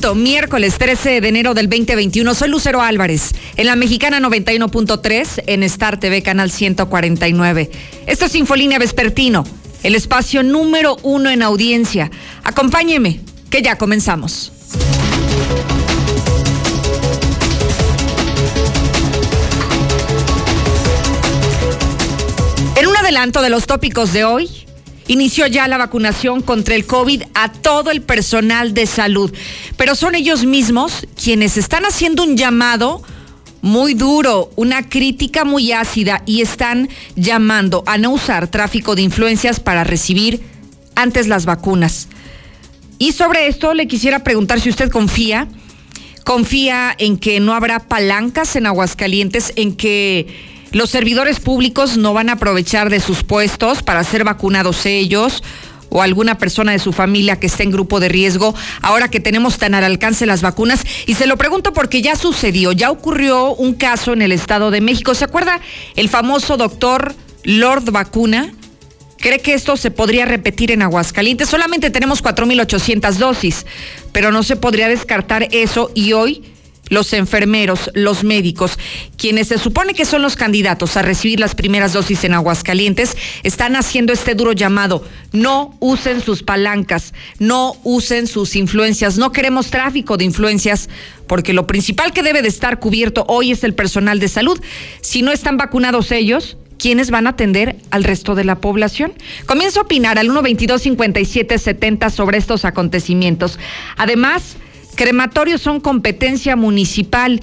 miércoles 13 de enero del 2021. Soy Lucero Álvarez, en la mexicana 91.3, en Star TV, canal 149. Esto es Infolínea Vespertino, el espacio número uno en audiencia. Acompáñeme, que ya comenzamos. En un adelanto de los tópicos de hoy, inició ya la vacunación contra el COVID a todo el personal de salud, pero son ellos mismos quienes están haciendo un llamado muy duro, una crítica muy ácida y están llamando a no usar tráfico de influencias para recibir antes las vacunas. Y sobre esto le quisiera preguntar si usted confía, confía en que no habrá palancas en Aguascalientes, en que los servidores públicos no van a aprovechar de sus puestos para ser vacunados ellos o alguna persona de su familia que esté en grupo de riesgo, ahora que tenemos tan al alcance las vacunas. Y se lo pregunto porque ya sucedió, ya ocurrió un caso en el Estado de México. ¿Se acuerda el famoso doctor Lord Vacuna? ¿Cree que esto se podría repetir en Aguascalientes? Solamente tenemos 4.800 dosis, pero no se podría descartar eso y hoy los enfermeros, los médicos, quienes se supone que son los candidatos a recibir las primeras dosis en Aguascalientes, están haciendo este duro llamado. No usen sus palancas, no usen sus influencias, no queremos tráfico de influencias, porque lo principal que debe de estar cubierto hoy es el personal de salud. Si no están vacunados ellos, ¿quiénes van a atender al resto de la población? Comienzo a opinar al 122-5770 sobre estos acontecimientos. Además, Crematorios son competencia municipal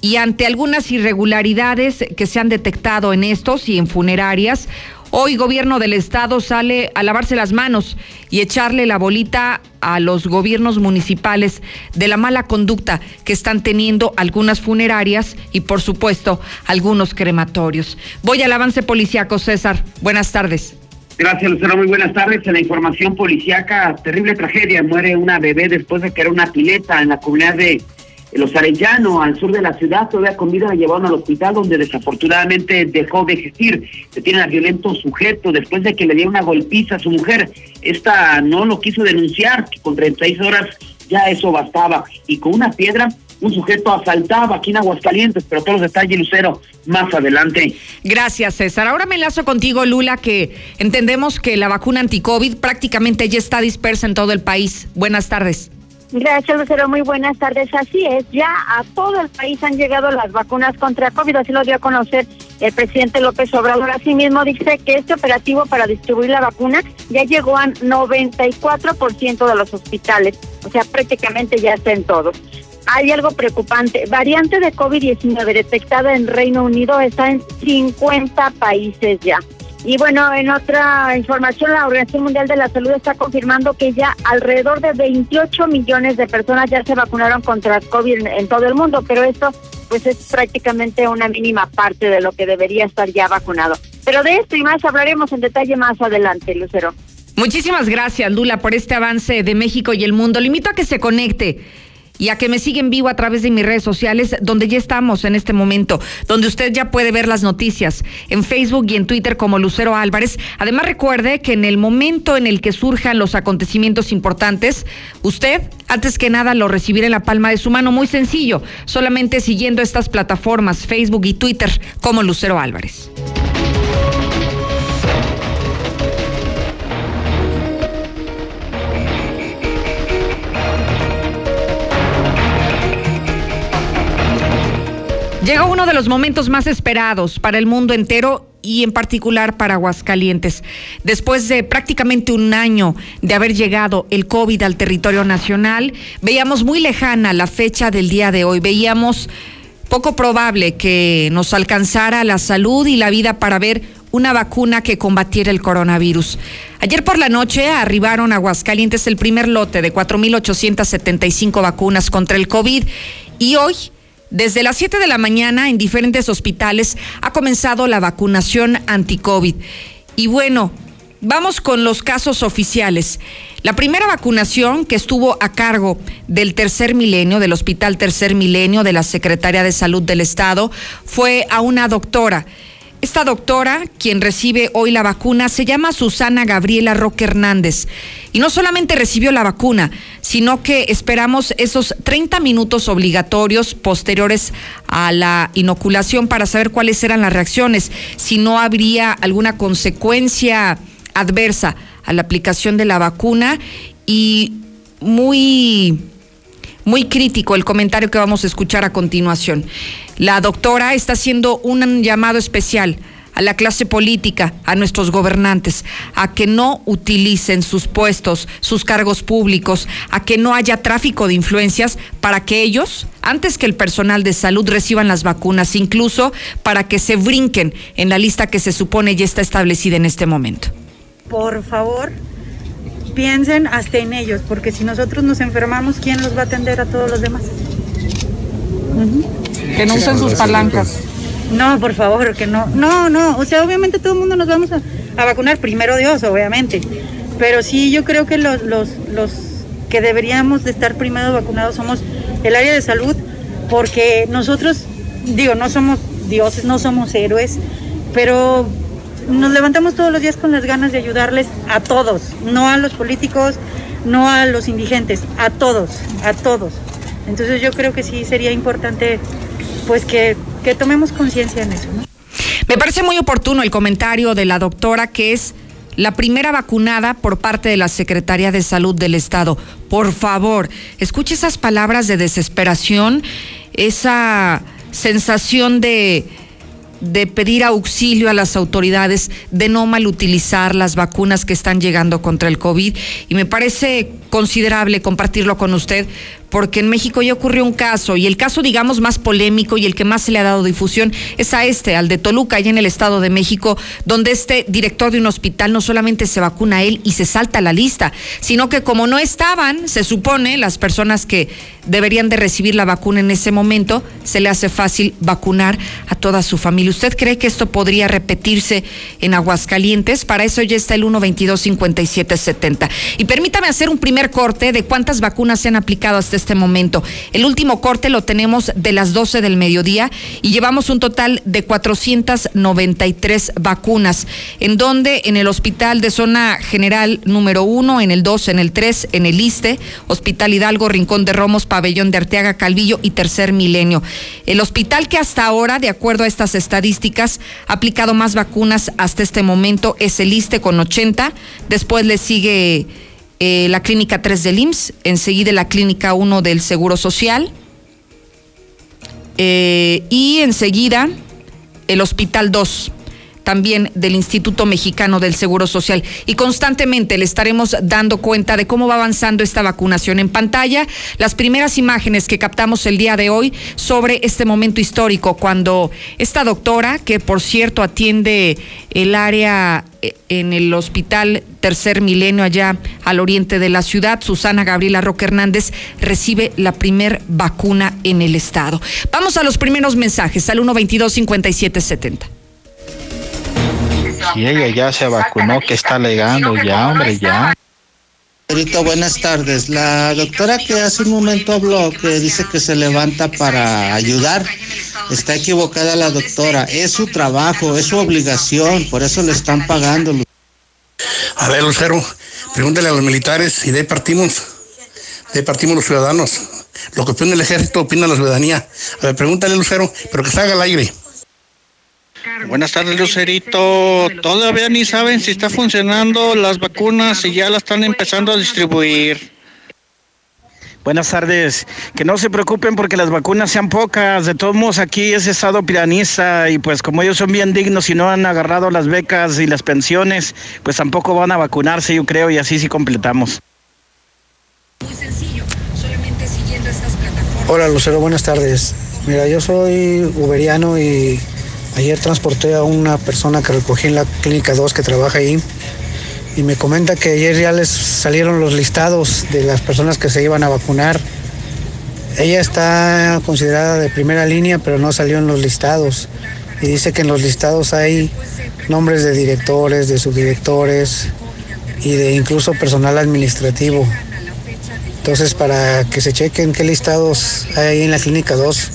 y ante algunas irregularidades que se han detectado en estos y en funerarias, hoy gobierno del estado sale a lavarse las manos y echarle la bolita a los gobiernos municipales de la mala conducta que están teniendo algunas funerarias y por supuesto algunos crematorios. Voy al avance policíaco, César. Buenas tardes. Gracias, Lucero. Muy buenas tardes. En la información policíaca, terrible tragedia. Muere una bebé después de que era una pileta en la comunidad de Los Arellano, al sur de la ciudad. Todavía con vida la llevaron al hospital, donde desafortunadamente dejó de existir. Se tiene a violento sujeto después de que le diera una golpiza a su mujer. Esta no lo quiso denunciar, con 36 horas ya eso bastaba. Y con una piedra un sujeto asaltaba aquí en Aguascalientes, pero todos los detalles, Lucero, más adelante. Gracias, César. Ahora me enlazo contigo, Lula, que entendemos que la vacuna anti-COVID prácticamente ya está dispersa en todo el país. Buenas tardes. Gracias, Lucero. Muy buenas tardes. Así es, ya a todo el país han llegado las vacunas contra COVID, así lo dio a conocer el presidente López Obrador. Asimismo, dice que este operativo para distribuir la vacuna ya llegó a 94% de los hospitales, o sea, prácticamente ya está en todos hay algo preocupante. Variante de COVID-19 detectada en Reino Unido está en 50 países ya. Y bueno, en otra información, la Organización Mundial de la Salud está confirmando que ya alrededor de 28 millones de personas ya se vacunaron contra COVID en, todo el mundo, pero esto pues es prácticamente una mínima parte de lo que debería estar ya vacunado. Pero de esto y más hablaremos en detalle más adelante, Lucero. Muchísimas gracias, Lula, por este avance de México y el mundo. Limito a que se conecte y a que me siguen vivo a través de mis redes sociales, donde ya estamos en este momento, donde usted ya puede ver las noticias en Facebook y en Twitter como Lucero Álvarez. Además, recuerde que en el momento en el que surjan los acontecimientos importantes, usted, antes que nada, lo recibirá en la palma de su mano. Muy sencillo, solamente siguiendo estas plataformas, Facebook y Twitter como Lucero Álvarez. Llega uno de los momentos más esperados para el mundo entero y en particular para Aguascalientes. Después de prácticamente un año de haber llegado el COVID al territorio nacional, veíamos muy lejana la fecha del día de hoy. Veíamos poco probable que nos alcanzara la salud y la vida para ver una vacuna que combatiera el coronavirus. Ayer por la noche arribaron a Aguascalientes el primer lote de 4.875 vacunas contra el COVID y hoy desde las 7 de la mañana en diferentes hospitales ha comenzado la vacunación anti-COVID. Y bueno, vamos con los casos oficiales. La primera vacunación que estuvo a cargo del tercer milenio, del Hospital Tercer Milenio de la Secretaría de Salud del Estado, fue a una doctora Esta doctora, quien recibe hoy la vacuna, se llama Susana Gabriela Roque Hernández. Y no solamente recibió la vacuna, sino que esperamos esos 30 minutos obligatorios posteriores a la inoculación para saber cuáles eran las reacciones, si no habría alguna consecuencia adversa a la aplicación de la vacuna. Y muy muy crítico el comentario que vamos a escuchar a continuación. La doctora está haciendo un llamado especial a la clase política, a nuestros gobernantes, a que no utilicen sus puestos, sus cargos públicos, a que no haya tráfico de influencias para que ellos, antes que el personal de salud, reciban las vacunas, incluso para que se brinquen en la lista que se supone ya está establecida en este momento. Por favor, piensen hasta en ellos, porque si nosotros nos enfermamos, ¿quién los va a atender a todos los demás? Que no usen sus palancas. No, por favor, que no. No, no, o sea, obviamente todo el mundo nos vamos a, vacunar, primero Dios, obviamente. Pero sí, yo creo que los, los, los que deberíamos de estar primero vacunados somos el área de salud, porque nosotros, digo, no somos dioses, no somos héroes, pero nos levantamos todos los días con las ganas de ayudarles a todos, no a los políticos, no a los indigentes, a todos, a todos. Entonces yo creo que sí sería importante pues que, que tomemos conciencia en eso. Me parece muy oportuno el comentario de la doctora que es la primera vacunada por parte de la Secretaría de Salud del Estado. Por favor, escuche esas palabras de desesperación, esa sensación de de pedir auxilio a las autoridades, de no mal utilizar las vacunas que están llegando contra el COVID. Y me parece considerable compartirlo con usted, porque en México ya ocurrió un caso, y el caso, digamos, más polémico y el que más se le ha dado difusión es a este, al de Toluca, allá en el Estado de México, donde este director de un hospital no solamente se vacuna a él y se salta la lista, sino que como no estaban, se supone, las personas que deberían de recibir la vacuna en ese momento, se le hace fácil vacunar a toda su familia. ¿Usted cree que esto podría repetirse en Aguascalientes? Para eso ya está el 122-5770. Y permítame hacer un primer corte de cuántas vacunas se han aplicado hasta este momento. El último corte lo tenemos de las 12 del mediodía y llevamos un total de 493 vacunas, en donde en el hospital de zona general número 1, en el 2, en el 3, en el ISTE, Hospital Hidalgo, Rincón de Romos, Pabellón de Arteaga, Calvillo y Tercer Milenio. El hospital que hasta ahora, de acuerdo a estas estadísticas, ha aplicado más vacunas hasta este momento es el ISTE con 80, después le sigue eh, la clínica 3 del IMSS, enseguida la clínica 1 del Seguro Social eh, y enseguida el Hospital 2 también del Instituto Mexicano del Seguro Social. Y constantemente le estaremos dando cuenta de cómo va avanzando esta vacunación en pantalla. Las primeras imágenes que captamos el día de hoy sobre este momento histórico, cuando esta doctora, que por cierto atiende el área eh, en el hospital Tercer Milenio allá al oriente de la ciudad, Susana Gabriela Roque Hernández, recibe la primer vacuna en el estado. Vamos a los primeros mensajes al 122 5770 si ella ya se vacunó, que está alegando ya, hombre, ya. Ahorita, buenas tardes. La doctora que hace un momento habló, que dice que se levanta para ayudar, está equivocada la doctora. Es su trabajo, es su obligación, por eso le están pagando. A ver, Lucero, pregúntale a los militares y de ahí partimos. De ahí partimos los ciudadanos. Lo que opina el ejército, opina la ciudadanía. A ver, pregúntale, Lucero, pero que salga al aire. Buenas tardes, Lucerito. Todavía ni saben si está funcionando las vacunas y ya las están empezando a distribuir. Buenas tardes. Que no se preocupen porque las vacunas sean pocas. De todos modos, aquí es estado piranista y pues como ellos son bien dignos y no han agarrado las becas y las pensiones, pues tampoco van a vacunarse, yo creo, y así sí completamos. Muy sencillo, solamente siguiendo estas plataformas. Hola, Lucero, buenas tardes. Mira, yo soy uberiano y Ayer transporté a una persona que recogí en la clínica 2 que trabaja ahí y me comenta que ayer ya les salieron los listados de las personas que se iban a vacunar. Ella está considerada de primera línea, pero no salió en los listados. Y dice que en los listados hay nombres de directores, de subdirectores y de incluso personal administrativo. Entonces, para que se chequen qué listados hay en la clínica 2.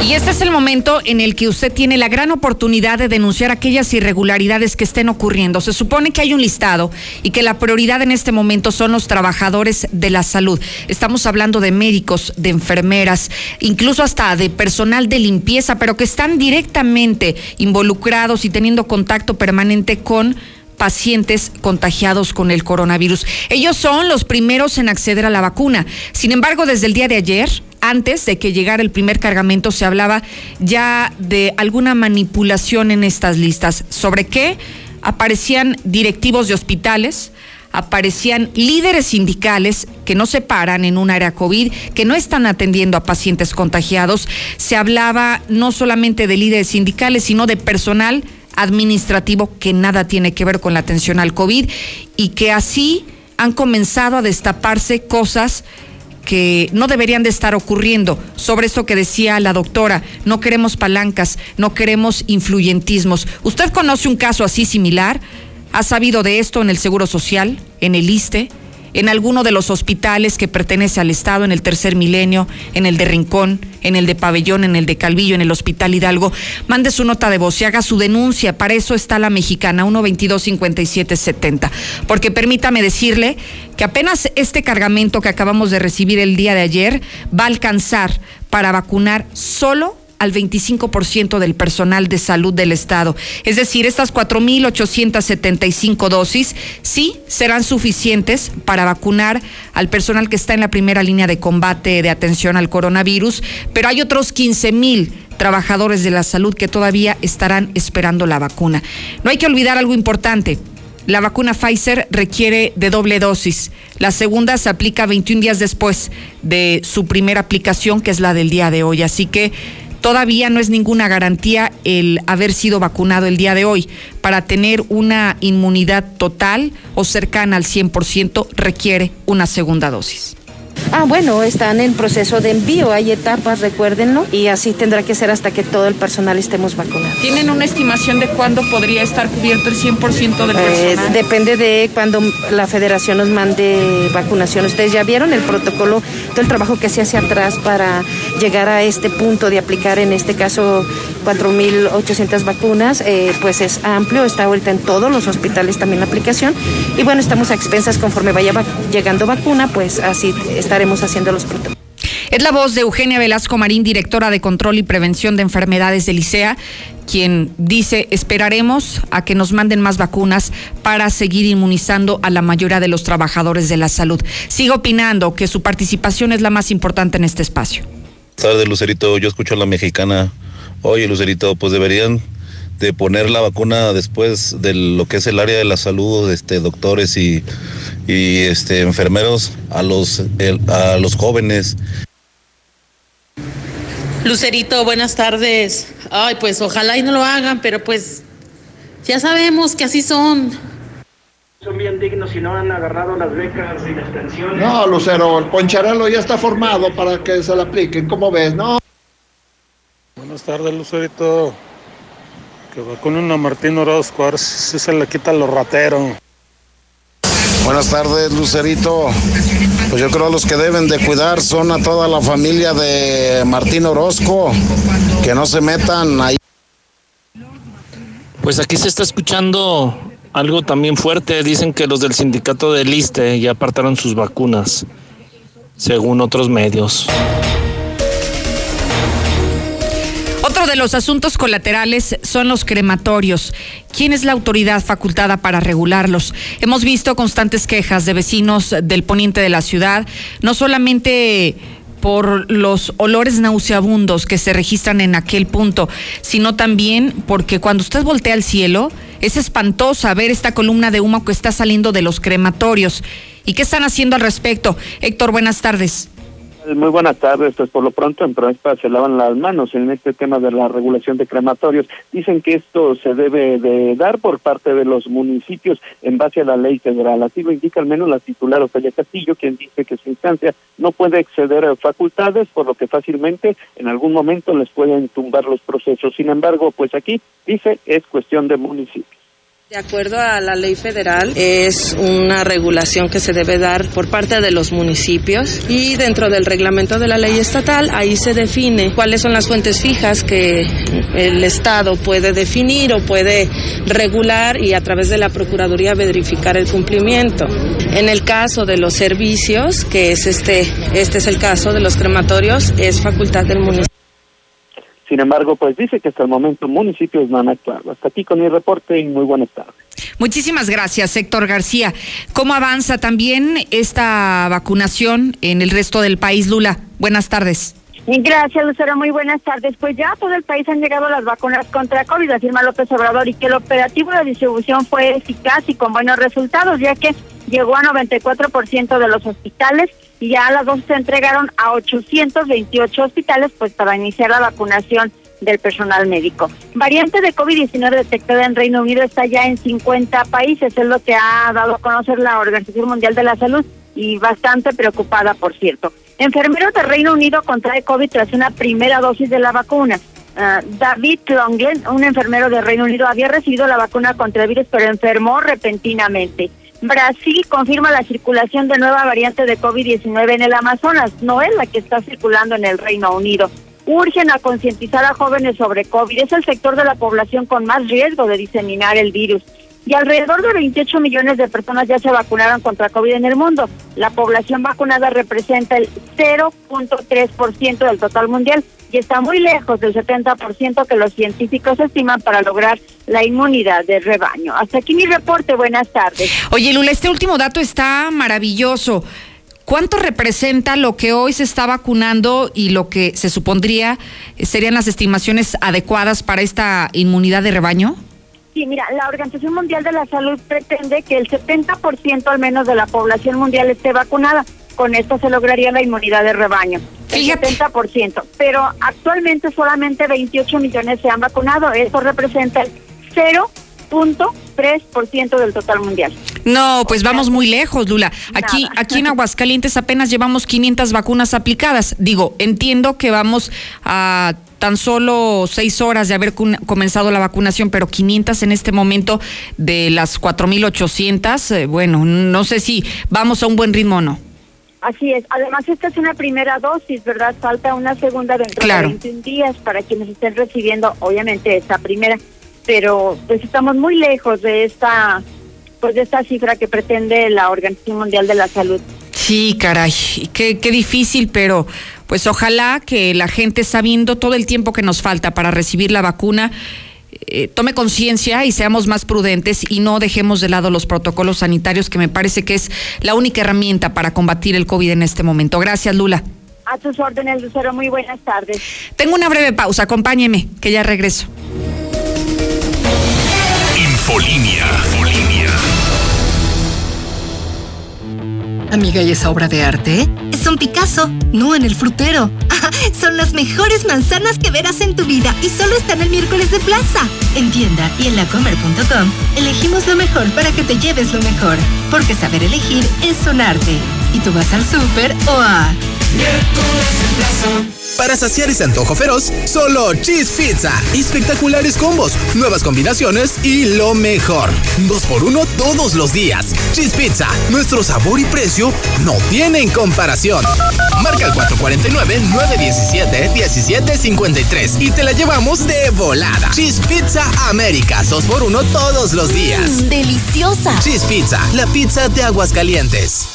Y este es el momento en el que usted tiene la gran oportunidad de denunciar aquellas irregularidades que estén ocurriendo. Se supone que hay un listado y que la prioridad en este momento son los trabajadores de la salud. Estamos hablando de médicos, de enfermeras, incluso hasta de personal de limpieza, pero que están directamente involucrados y teniendo contacto permanente con pacientes contagiados con el coronavirus. Ellos son los primeros en acceder a la vacuna. Sin embargo, desde el día de ayer, antes de que llegara el primer cargamento, se hablaba ya de alguna manipulación en estas listas. ¿Sobre qué? Aparecían directivos de hospitales, aparecían líderes sindicales que no se paran en un área COVID, que no están atendiendo a pacientes contagiados. Se hablaba no solamente de líderes sindicales, sino de personal administrativo que nada tiene que ver con la atención al COVID y que así han comenzado a destaparse cosas que no deberían de estar ocurriendo. Sobre esto que decía la doctora, no queremos palancas, no queremos influyentismos. ¿Usted conoce un caso así similar? ¿Ha sabido de esto en el Seguro Social, en el ISTE? En alguno de los hospitales que pertenece al Estado, en el Tercer Milenio, en el de Rincón, en el de Pabellón, en el de Calvillo, en el Hospital Hidalgo, mande su nota de voz y haga su denuncia. Para eso está la mexicana 122-5770. Porque permítame decirle que apenas este cargamento que acabamos de recibir el día de ayer va a alcanzar para vacunar solo al 25% del personal de salud del Estado. Es decir, estas 4.875 dosis sí serán suficientes para vacunar al personal que está en la primera línea de combate de atención al coronavirus, pero hay otros 15.000 trabajadores de la salud que todavía estarán esperando la vacuna. No hay que olvidar algo importante. La vacuna Pfizer requiere de doble dosis. La segunda se aplica 21 días después de su primera aplicación, que es la del día de hoy. Así que todavía no es ninguna garantía el haber sido vacunado el día de hoy. Para tener una inmunidad total o cercana al 100% requiere una segunda dosis. Ah, bueno, están en proceso de envío, hay etapas, recuérdenlo, y así tendrá que ser hasta que todo el personal estemos vacunados. ¿Tienen una estimación de cuándo podría estar cubierto el 100% del eh, personal? depende de cuando la federación nos mande vacunación. Ustedes ya vieron el protocolo, todo el trabajo que se hace atrás para llegar a este punto de aplicar, en este caso, 4.800 vacunas, eh, pues es amplio, está ahorita en todos los hospitales también la aplicación, y bueno, estamos a expensas conforme vaya llegando vacuna, pues así estaremos haciendo los protocolos. Es la voz de Eugenia Velasco Marín, directora de Control y Prevención de Enfermedades del ICEA, quien dice, esperaremos a que nos manden más vacunas para seguir inmunizando a la mayoría de los trabajadores de la salud. Sigo opinando que su participación es la más importante en este espacio. Buenas tardes, Lucerito. Yo escucho a la mexicana. Oye, Lucerito, pues deberían de poner la vacuna después de lo que es el área de la salud, este, doctores y, y este, enfermeros a los, a los jóvenes. Lucerito, buenas tardes. Ay, pues ojalá y no lo hagan, pero pues ya sabemos que así son. Son bien dignos y no han agarrado las becas y las pensiones. No, Lucero, el poncharelo ya está formado para que se le apliquen. ¿Cómo ves? No. Buenas tardes, Lucerito. Que vacunen a Martín Orozco, si se le quita lo ratero. Buenas tardes, Lucerito. Pues yo creo los que deben de cuidar son a toda la familia de Martín Orozco, que no se metan ahí. Pues aquí se está escuchando algo también fuerte. Dicen que los del sindicato del ISTE ya apartaron sus vacunas, según otros medios. De los asuntos colaterales son los crematorios. ¿Quién es la autoridad facultada para regularlos? Hemos visto constantes quejas de vecinos del poniente de la ciudad, no solamente por los olores nauseabundos que se registran en aquel punto, sino también porque cuando usted voltea al cielo, es espantosa ver esta columna de humo que está saliendo de los crematorios. ¿Y qué están haciendo al respecto? Héctor, buenas tardes. Muy buenas tardes. Pues por lo pronto en Proespa se lavan las manos en este tema de la regulación de crematorios. Dicen que esto se debe de dar por parte de los municipios en base a la ley federal. Así lo indica al menos la titular Ofelia Castillo, quien dice que su instancia no puede exceder a facultades, por lo que fácilmente en algún momento les pueden tumbar los procesos. Sin embargo, pues aquí dice es cuestión de municipios. De acuerdo a la ley federal, es una regulación que se debe dar por parte de los municipios y dentro del reglamento de la ley estatal, ahí se define cuáles son las fuentes fijas que el Estado puede definir o puede regular y a través de la Procuraduría verificar el cumplimiento. En el caso de los servicios, que es este, este es el caso de los crematorios, es facultad del municipio. Sin embargo, pues dice que hasta el momento municipios no han actuado. Hasta aquí con mi reporte y muy buenas tardes. Muchísimas gracias, Héctor García. ¿Cómo avanza también esta vacunación en el resto del país, Lula? Buenas tardes. Gracias, Lucero. Muy buenas tardes. Pues ya a todo el país han llegado las vacunas contra COVID, afirma López Obrador, y que el operativo de distribución fue eficaz y con buenos resultados, ya que llegó a 94% de los hospitales y ya las dos se entregaron a 828 hospitales pues para iniciar la vacunación del personal médico. Variante de COVID-19 detectada en Reino Unido está ya en 50 países, es lo que ha dado a conocer la Organización Mundial de la Salud y bastante preocupada, por cierto. Enfermeros de Reino Unido contrae COVID tras una primera dosis de la vacuna. Ah, David Longlen, un enfermero de Reino Unido, había recibido la vacuna contra el virus, pero enfermó repentinamente. Brasil confirma la circulación de nueva variante de COVID-19 en el Amazonas, no es la que está circulando en el Reino Unido. Urgen a concientizar a jóvenes sobre COVID. Es el sector de la población con más riesgo de diseminar el virus. Y alrededor de 28 millones de personas ya se vacunaron contra COVID en el mundo. La población vacunada representa el 0.3% del total mundial y está muy lejos del 70% que los científicos estiman para lograr la inmunidad de rebaño. Hasta aquí mi reporte. Buenas tardes. Oye, Lula, este último dato está maravilloso. ¿Cuánto representa lo que hoy se está vacunando y lo que se supondría serían las estimaciones adecuadas para esta inmunidad de rebaño? Sí, mira, la Organización Mundial de la Salud pretende que el 70% al menos de la población mundial esté vacunada. Con esto se lograría la inmunidad de rebaño. El 70%. Pero actualmente solamente 28 millones se han vacunado. Eso representa el 0.3% del total mundial. No, pues vamos muy lejos, Lula. Aquí, aquí en Aguascalientes apenas llevamos 500 vacunas aplicadas. Digo, entiendo que vamos a tan solo seis horas de haber comenzado la vacunación, pero 500 en este momento de las 4.800, eh, bueno, no sé si vamos a un buen ritmo o no. Así es. Además, esta es una primera dosis, ¿verdad? Falta una segunda dentro de 21 días para quienes estén recibiendo, obviamente, esta primera. Pero pues estamos muy lejos de esta pues de esta cifra que pretende la Organización Mundial de la Salud. Sí, caray, qué, qué difícil, pero pues ojalá que la gente sabiendo todo el tiempo que nos falta para recibir la vacuna, eh, tome conciencia y seamos más prudentes y no dejemos de lado los protocolos sanitarios, que me parece que es la única herramienta para combatir el COVID en este momento. Gracias, Lula. A tus órdenes, Lucero. Muy buenas tardes. Tengo una breve pausa. Acompáñeme, que ya regreso. Infolinia. Infolinia. Amiga, ¿y esa obra de arte? Picasso, no en el frutero. Son las mejores manzanas que verás en tu vida y solo están el miércoles de plaza. En tienda y en lacomer.com elegimos lo mejor para que te lleves lo mejor. Porque saber elegir es un arte. Y tú vas al súper o a... Miércoles en plaza. Para saciar ese antojo feroz, solo Cheese Pizza. Espectaculares combos, nuevas combinaciones y lo mejor. Dos por uno todos los días. Cheese Pizza, nuestro sabor y precio no tienen comparación. Marca el 449-917-1753 y te la llevamos de volada. Cheese Pizza América, dos por uno todos los días. Mm, deliciosa. Cheese Pizza, la pizza de aguas calientes.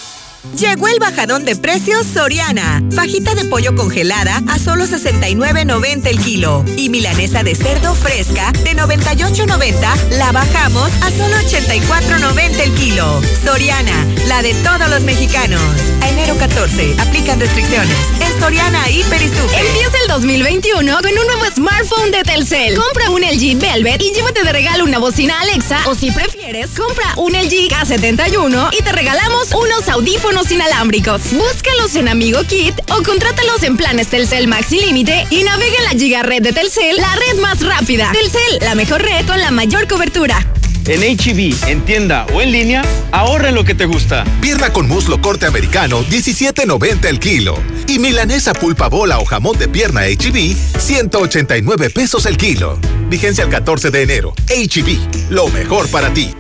Llegó el bajadón de precios Soriana. Fajita de pollo congelada a solo 69.90 el kilo. Y milanesa de cerdo fresca de 98.90 la bajamos a solo 84.90 el kilo. Soriana, la de todos los mexicanos. A enero 14, aplican restricciones. En Soriana, Hiper y Super. Empieza el 2021 con un nuevo smartphone de Telcel. Compra un LG Velvet y llévate de regalo una bocina Alexa. O si prefieres, compra un LG K71 y te regalamos unos audífonos inalámbricos. Búscalos en Amigo Kit o contrátalos en planes Telcel Maxi Límite y navega en la Giga Red de Telcel, la red más rápida. Telcel, la mejor red con la mayor cobertura. En HB, en tienda o en línea, ahorra en lo que te gusta. Pierna con muslo corte americano, 17.90 el kilo. Y milanesa pulpa bola o jamón de pierna HB, 189 pesos el kilo. Vigencia el 14 de enero. HB, lo mejor para ti.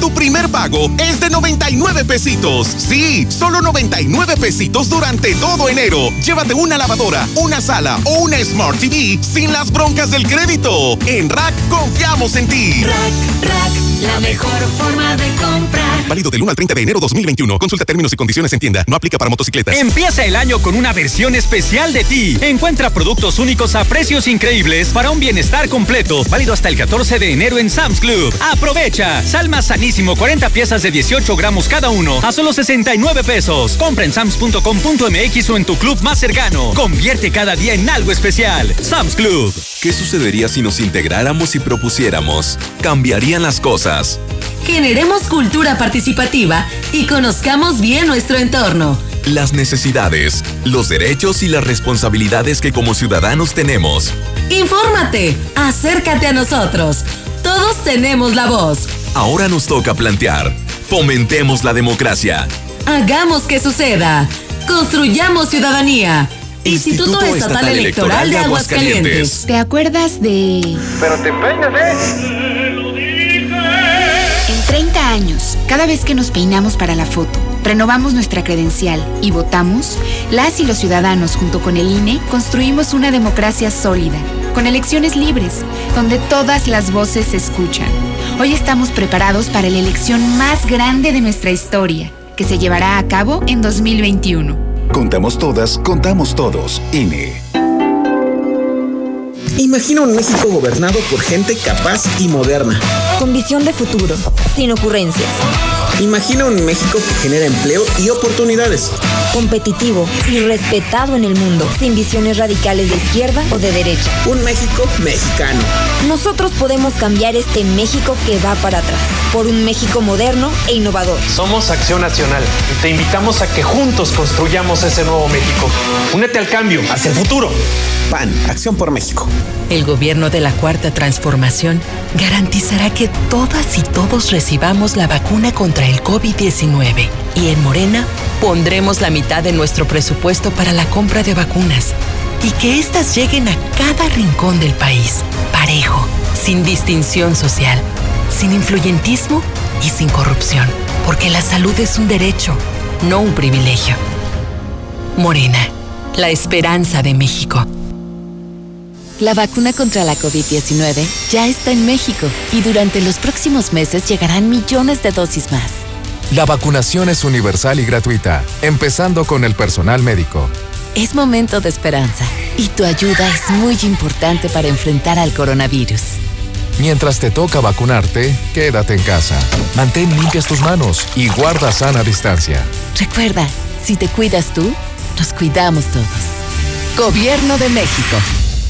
Tu primer pago es de 99 pesitos. Sí, solo 99 pesitos durante todo enero. Llévate una lavadora, una sala o una Smart TV sin las broncas del crédito. En Rack confiamos en ti. Rack, Rack, la mejor forma de comprar. Válido del 1 al 30 de enero 2021. Consulta términos y condiciones en tienda. No aplica para motocicletas. Empieza el año con una versión especial de ti. Encuentra productos únicos a precios increíbles para un bienestar completo. Válido hasta el 14 de enero en Sam's Club. Aprovecha. Salma sanísimo, 40 piezas de 18 gramos cada uno a solo 69 pesos. Compra en sams.com.mx o en tu club más cercano. Convierte cada día en algo especial. Sam's Club. ¿Qué sucedería si nos integráramos y propusiéramos? Cambiarían las cosas. Generemos cultura participativa y conozcamos bien nuestro entorno. Las necesidades, los derechos y las responsabilidades que como ciudadanos tenemos. Infórmate, acércate a nosotros. Todos tenemos la voz. Ahora nos toca plantear. Fomentemos la democracia. Hagamos que suceda. Construyamos ciudadanía. Instituto, Estatal, Electoral, de Aguascalientes. ¿Te acuerdas de...? Pero te peinas, ¿eh? En 30 años, cada vez que nos peinamos para la foto, renovamos nuestra credencial y votamos, las y los ciudadanos junto con el INE construimos una democracia sólida, con elecciones libres, donde todas las voces se escuchan. Hoy estamos preparados para la elección más grande de nuestra historia, que se llevará a cabo en 2021. Contamos todas, contamos todos. INE. Imagina un México gobernado por gente capaz y moderna. Con visión de futuro, sin ocurrencias. Imagina un México que genera empleo y oportunidades. Competitivo y respetado en el mundo, sin visiones radicales de izquierda o de derecha. Un México mexicano. Nosotros podemos cambiar este México que va para atrás, por un México moderno e innovador. Somos Acción Nacional y te invitamos a que juntos construyamos ese nuevo México. Únete al cambio, hacia el futuro. PAN, Acción por México. El gobierno de la Cuarta Transformación garantizará que todas y todos recibamos la vacuna contra el COVID-19. Y en Morena pondremos la mitad de nuestro presupuesto para la compra de vacunas y que éstas lleguen a cada rincón del país, parejo, sin distinción social, sin influyentismo y sin corrupción, porque la salud es un derecho, no un privilegio. Morena, la esperanza de México. La vacuna contra la COVID-19 ya está en México y durante los próximos meses llegarán millones de dosis más. La vacunación es universal y gratuita, empezando con el personal médico. Es momento de esperanza y tu ayuda es muy importante para enfrentar al coronavirus. Mientras te toca vacunarte, quédate en casa. Mantén limpias tus manos y guarda sana distancia. Recuerda, si te cuidas tú, nos cuidamos todos. Gobierno de México.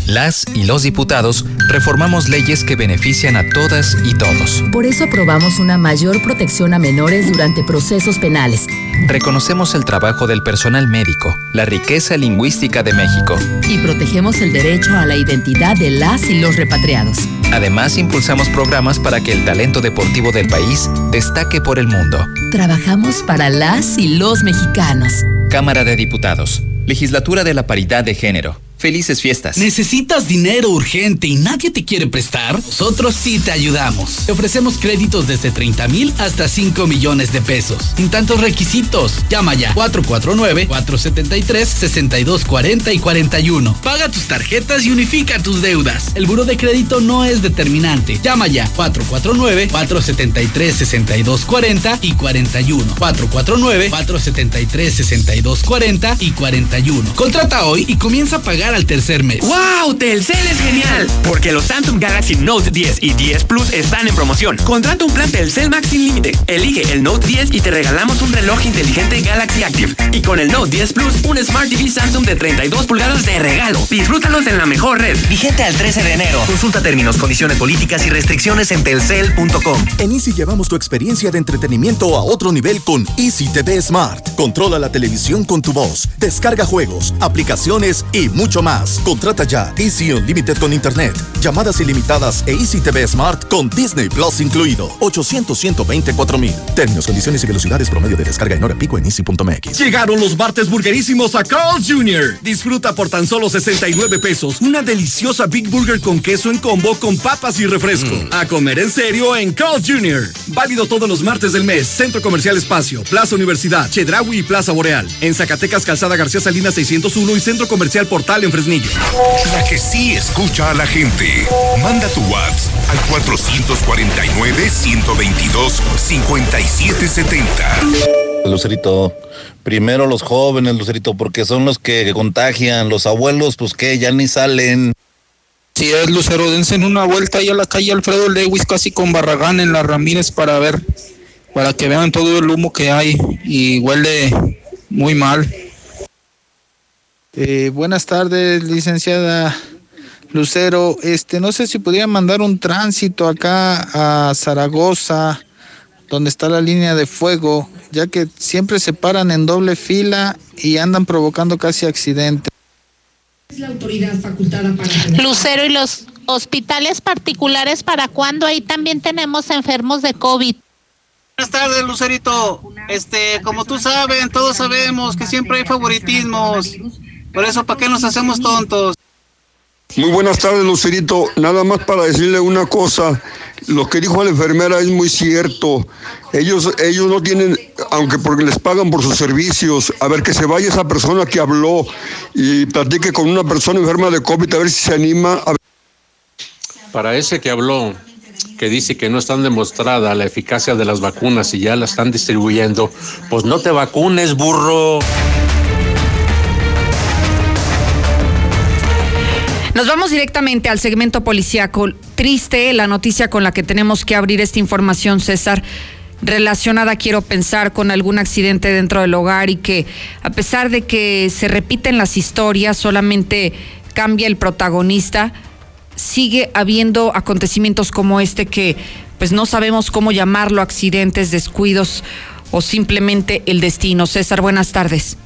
Las y los diputados reformamos leyes que benefician a todas y todos. Por eso aprobamos una mayor protección a menores durante procesos penales. Reconocemos el trabajo del personal médico, la riqueza lingüística de México. Y protegemos el derecho a la identidad de las y los repatriados. Además, impulsamos programas para que el talento deportivo del país destaque por el mundo. Trabajamos para las y los mexicanos. Cámara de Diputados. Legislatura de la Paridad de Género. Felices fiestas. ¿Necesitas dinero urgente y nadie te quiere prestar? Nosotros sí te ayudamos. Te ofrecemos créditos desde 30 mil hasta 5 millones de pesos. Sin tantos requisitos. Llama ya 449-473-6240 y 41. Paga tus tarjetas y unifica tus deudas. El buro de crédito no es determinante. Llama ya 449-473-6240 y 41. 449-473-6240 y 41. Contrata hoy y comienza a pagar al tercer mes. ¡Wow! Telcel es genial. Porque los Samsung Galaxy Note 10 y 10 Plus están en promoción. Contrata un plan Telcel Max sin límite. Elige el Note 10 y te regalamos un reloj inteligente Galaxy Active. Y con el Note 10 Plus, un Smart TV Samsung de 32 pulgadas de regalo. Disfrútalos en la mejor red. Vigente al 13 de enero. Consulta términos, condiciones políticas y restricciones en telcel.com. En Easy llevamos tu experiencia de entretenimiento a otro nivel con Easy TV Smart. Controla la televisión con tu voz, descarga juegos, aplicaciones y mucho mucho más. Contrata ya Easy Unlimited con Internet, llamadas ilimitadas e Easy TV Smart con Disney Plus incluido. 800 124 mil. Términos, condiciones y velocidades promedio de descarga en hora pico en easy.mx. Llegaron los martes burgerísimos a Carl Jr. Disfruta por tan solo 69 pesos una deliciosa Big Burger con queso en combo con papas y refresco. Mm. A comer en serio en Carl Jr. Válido todos los martes del mes. Centro Comercial Espacio, Plaza Universidad, Chedraui y Plaza Boreal. En Zacatecas, Calzada García Salinas 601 y Centro Comercial Portal en Fresnillo. La que sí escucha a la gente. Manda tu WhatsApp al 449-122-5770. Lucerito, primero los jóvenes, Lucerito, porque son los que contagian. Los abuelos, pues que ya ni salen. Si es Lucero, dense en una vuelta ahí a la calle Alfredo Lewis, casi con Barragán en la Ramírez para ver, para que vean todo el humo que hay y huele muy mal. Eh, buenas tardes, licenciada Lucero. Este, no sé si podría mandar un tránsito acá a Zaragoza, donde está la línea de fuego, ya que siempre se paran en doble fila y andan provocando casi accidentes. Es la autoridad facultada para... Lucero y los hospitales particulares, ¿para cuándo? Ahí también tenemos enfermos de COVID. Buenas tardes, Lucerito. Este, como tú sabes, todos sabemos que siempre hay favoritismos. Por eso, ¿para qué nos hacemos tontos? Muy buenas tardes, Lucerito. Nada más para decirle una cosa. Lo que dijo la enfermera es muy cierto. Ellos, ellos no tienen, aunque porque les pagan por sus servicios, a ver que se vaya esa persona que habló y platique con una persona enferma de COVID, a ver si se anima a Para ese que habló, que dice que no están demostrada la eficacia de las vacunas y ya la están distribuyendo, pues no te vacunes, burro. Nos vamos directamente al segmento policíaco. Triste la noticia con la que tenemos que abrir esta información, César, relacionada, quiero pensar, con algún accidente dentro del hogar y que a pesar de que se repiten las historias, solamente cambia el protagonista, sigue habiendo acontecimientos como este que pues no sabemos cómo llamarlo, accidentes, descuidos o simplemente el destino. César, buenas tardes.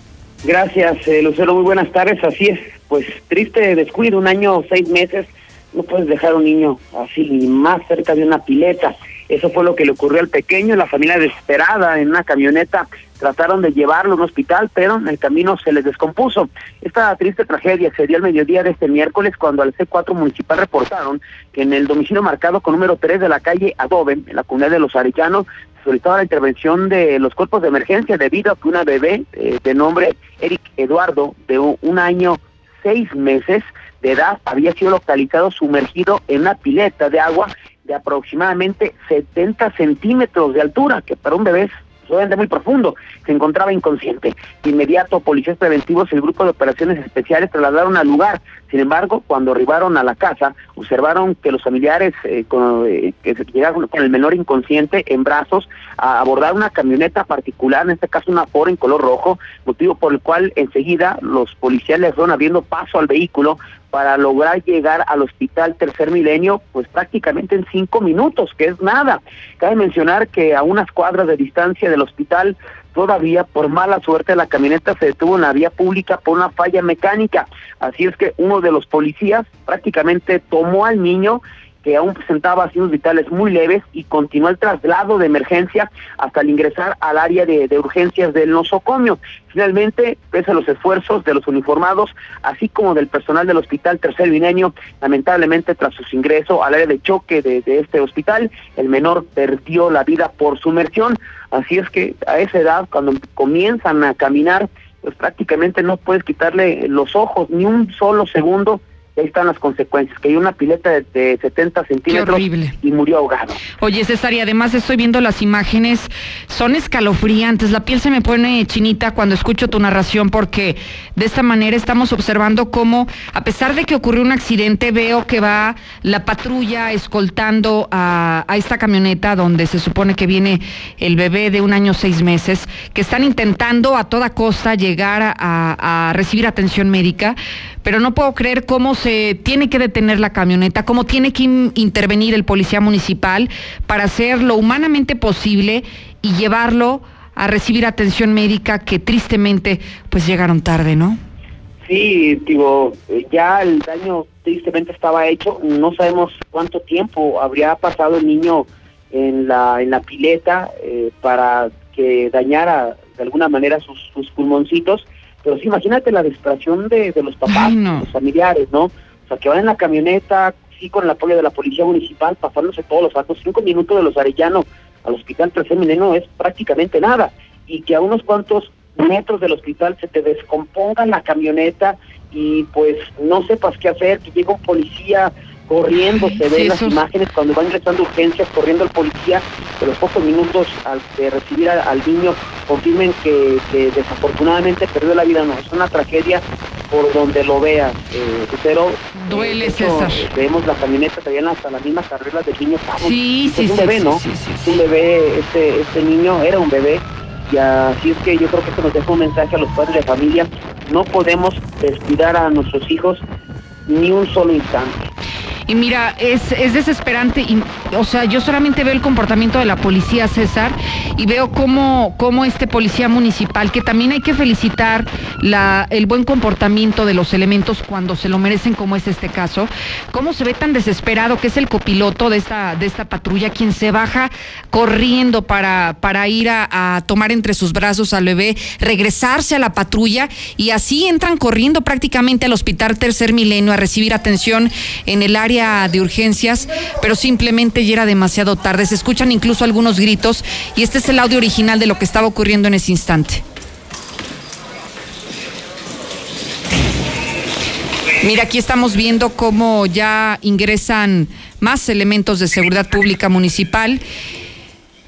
Gracias, eh, Lucero. Muy buenas tardes. Así es, pues triste descuido, un año, seis meses. No puedes dejar a un niño así, más cerca de una pileta. Eso fue lo que le ocurrió al pequeño, la familia desesperada en una camioneta. Trataron de llevarlo a un hospital, pero en el camino se les descompuso. Esta triste tragedia se dio al mediodía de este miércoles cuando al C4 municipal reportaron que en el domicilio marcado con número 3 de la calle Adobe, en la comunidad de Los Arellanos, solicitaba la intervención de los cuerpos de emergencia debido a que una bebé eh, de nombre Eric Eduardo, de un, año seis meses de edad, había sido localizado sumergido en una pileta de agua de aproximadamente 70 centímetros de altura, que para un bebé es obviamente muy profundo, se encontraba inconsciente. De inmediato, policías preventivos y el grupo de operaciones especiales trasladaron al lugar. Sin embargo, cuando arribaron a la casa, observaron que los familiares eh, con, eh, que llegaron con el menor inconsciente en brazos a abordar una camioneta particular, en este caso una Ford en color rojo, motivo por el cual enseguida los policías les fueron abriendo paso al vehículo para lograr llegar al hospital Tercer Milenio, pues prácticamente en cinco minutos, que es nada. Cabe mencionar que a unas cuadras de distancia del hospital, todavía por mala suerte la camioneta se detuvo en la vía pública por una falla mecánica. Así es que uno de los policías prácticamente tomó al niño que aún presentaba signos vitales muy leves y continuó el traslado de emergencia hasta el ingresar al área de, de, urgencias del nosocomio. Finalmente, pese a los esfuerzos de los uniformados, así como del personal del hospital Tercer Milenio, lamentablemente tras su ingreso al área de choque de, de este hospital, el menor perdió la vida por sumersión. Así es que a esa edad, cuando comienzan a caminar, pues prácticamente no puedes quitarle los ojos ni un solo segundo ahí están las consecuencias, que hay una pileta de, de 70 centímetros y murió ahogado. Oye, César, y además estoy viendo las imágenes, son escalofriantes, la piel se me pone chinita cuando escucho tu narración porque de esta manera estamos observando cómo, a pesar de que ocurrió un accidente, veo que va la patrulla escoltando a, a esta camioneta donde se supone que viene el bebé de un año seis meses, que están intentando a toda costa llegar a, a, a recibir atención médica, pero no puedo creer cómo se tiene que detener la camioneta, cómo tiene que in intervenir el policía municipal para hacer lo humanamente posible y llevarlo a recibir atención médica que tristemente pues llegaron tarde, ¿no? Sí, digo, eh, ya el daño tristemente estaba hecho. No sabemos cuánto tiempo habría pasado el niño en la en la pileta eh, para que dañara de alguna manera sus, sus pulmoncitos. Pero sí, imagínate la desesperación de, de los papás, los familiares, ¿no? O sea, que van en la camioneta, sí, con el apoyo de la policía municipal, pasándose todos los datos, cinco minutos de los Arellano al hospital Tercer Milenio es prácticamente nada. Y que a unos cuantos metros del hospital se te descomponga la camioneta y pues no sepas qué hacer, que llega un policía corriendo, se ven las imágenes cuando va ingresando urgencias, corriendo el policía, de los pocos minutos al de recibir a- al niño confirmen que, que desafortunadamente perdió la vida, no, es una tragedia por donde lo veas, eh, Lucero. Duele, hecho, César. eh, Vemos la camioneta, traían hasta las mismas carreras del niño. Sí, es sí, un sí, bebé, ¿no? sí, sí, Es un bebé, este, este niño era un bebé. Y así es que yo creo que esto nos deja un mensaje a los padres de familia. No podemos descuidar a nuestros hijos ni un solo instante. Y mira, es, es desesperante. Y, o sea, yo solamente veo el comportamiento de la policía, César, y veo cómo, cómo este policía municipal, que también hay que felicitar la, el buen comportamiento de los elementos cuando se lo merecen, como es este caso, cómo se ve tan desesperado, que es el copiloto de esta, de esta patrulla, quien se baja corriendo para, para ir a, a tomar entre sus brazos al bebé, regresarse a la patrulla, y así entran corriendo prácticamente al hospital Tercer Milenio a recibir atención en el área de urgencias, pero simplemente ya era demasiado tarde. Se escuchan incluso algunos gritos y este es el audio original de lo que estaba ocurriendo en ese instante. Mira, aquí estamos viendo cómo ya ingresan más elementos de seguridad pública municipal.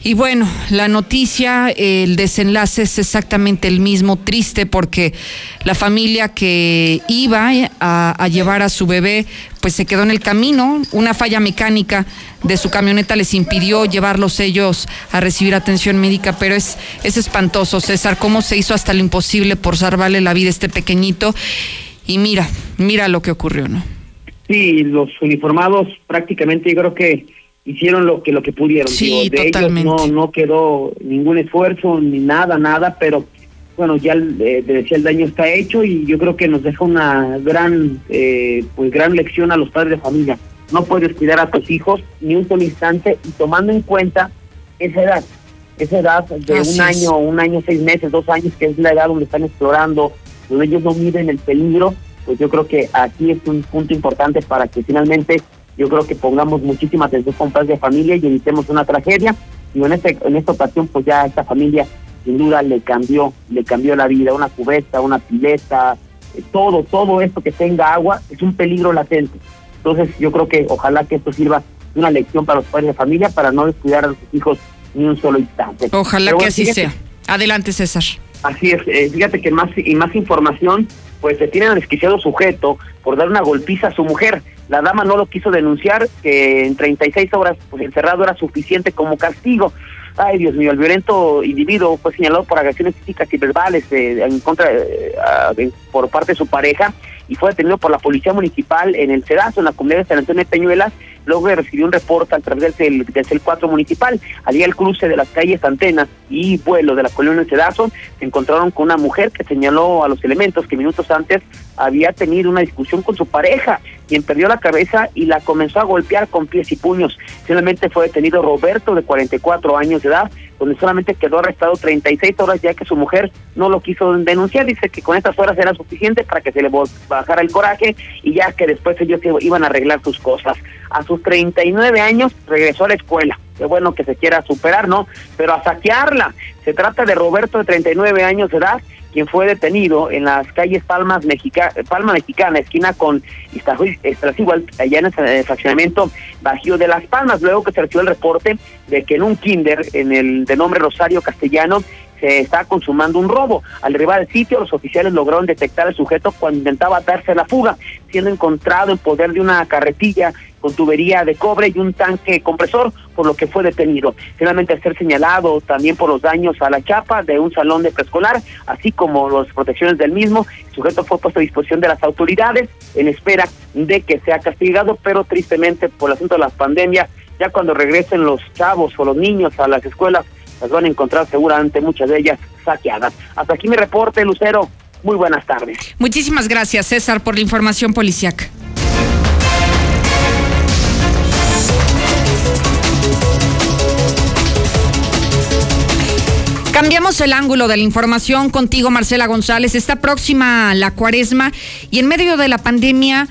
Y bueno, la noticia, el desenlace es exactamente el mismo, triste porque la familia que iba a, llevar a su bebé, pues se quedó en el camino. Una falla mecánica de su camioneta les impidió llevarlos ellos a recibir atención médica, pero es, es espantoso, César, cómo se hizo hasta lo imposible por salvarle la vida a este pequeñito. Y mira, mira lo que ocurrió, ¿no? Sí, los uniformados prácticamente yo creo que hicieron lo que lo que pudieron. Sí, Digo, de totalmente. ellos no no quedó ningún esfuerzo ni nada, nada, pero bueno, ya eh, decía el daño está hecho y yo creo que nos deja una gran eh, pues gran lección a los padres de familia. No puedes cuidar a tus hijos ni un solo instante y tomando en cuenta esa edad, esa edad de Así un es. año, un año, seis meses, dos años, que es la edad donde están explorando, donde ellos no miden el peligro, pues yo creo que aquí es un punto importante para que finalmente yo creo que pongamos muchísima atención con padres de familia y evitemos una tragedia. Y en este en esta ocasión, pues ya a esta familia sin duda le cambió, le cambió la vida, una cubeta, una pileta, eh, todo, todo esto que tenga agua es un peligro latente. Entonces yo creo que ojalá que esto sirva de una lección para los padres de familia para no descuidar a sus hijos ni un solo instante. Ojalá Pero que así fíjate- sea. Adelante, César. Así es, eh, fíjate que más y más información, pues se tiene al desquiciado sujeto por dar una golpiza a su mujer. La dama no lo quiso denunciar, que en 36 horas pues encerrado era suficiente como castigo. Ay, Dios mío, el violento individuo fue señalado por agresiones físicas y verbales eh, en contra eh, de- por parte de su pareja y fue detenido por la policía municipal en el Cedazo, en la comunidad de San Antonio de Peñuelas, luego de recibir un reporte a través del, del CEL 4 municipal. Allí al cruce de las calles Antenas y Vuelo de la colonia Cedazo, se encontraron con una mujer que señaló a los elementos que minutos antes había tenido una discusión con su pareja, quien perdió la cabeza y la comenzó a golpear con pies y puños. Finalmente fue detenido Roberto, de 44 años de edad, donde solamente quedó arrestado 36 horas ya que su mujer no lo quiso denunciar. Dice que con estas horas era suficiente para que se le bajara el coraje y ya que después ellos iban a arreglar sus cosas. A sus 39 años regresó a la escuela. Qué bueno que se quiera superar, ¿no? Pero a saquearla. Se trata de Roberto, de 39 años de edad, quien fue detenido en las calles Palmas Mexica, Palma Mexicana, esquina con Iztaccíhuatl, allá en el fraccionamiento Bajío de Las Palmas, luego que se recibió el reporte de que en un kinder, en el de nombre Rosario Castellano, se está consumando un robo. Al arribar al sitio, los oficiales lograron detectar al sujeto cuando intentaba darse la fuga, siendo encontrado en poder de una carretilla con tubería de cobre y un tanque compresor, por lo que fue detenido. Finalmente, al ser señalado también por los daños a la chapa de un salón de preescolar, así como las protecciones del mismo, el sujeto fue puesto a disposición de las autoridades en espera de que sea castigado, pero tristemente por el asunto de la pandemia, ya cuando regresen los chavos o los niños a las escuelas, las van a encontrar seguramente muchas de ellas saqueadas. Hasta aquí mi reporte, Lucero. Muy buenas tardes. Muchísimas gracias, César, por la información policiaca. Cambiamos el ángulo de la información contigo, Marcela González. Está próxima la cuaresma y en medio de la pandemia,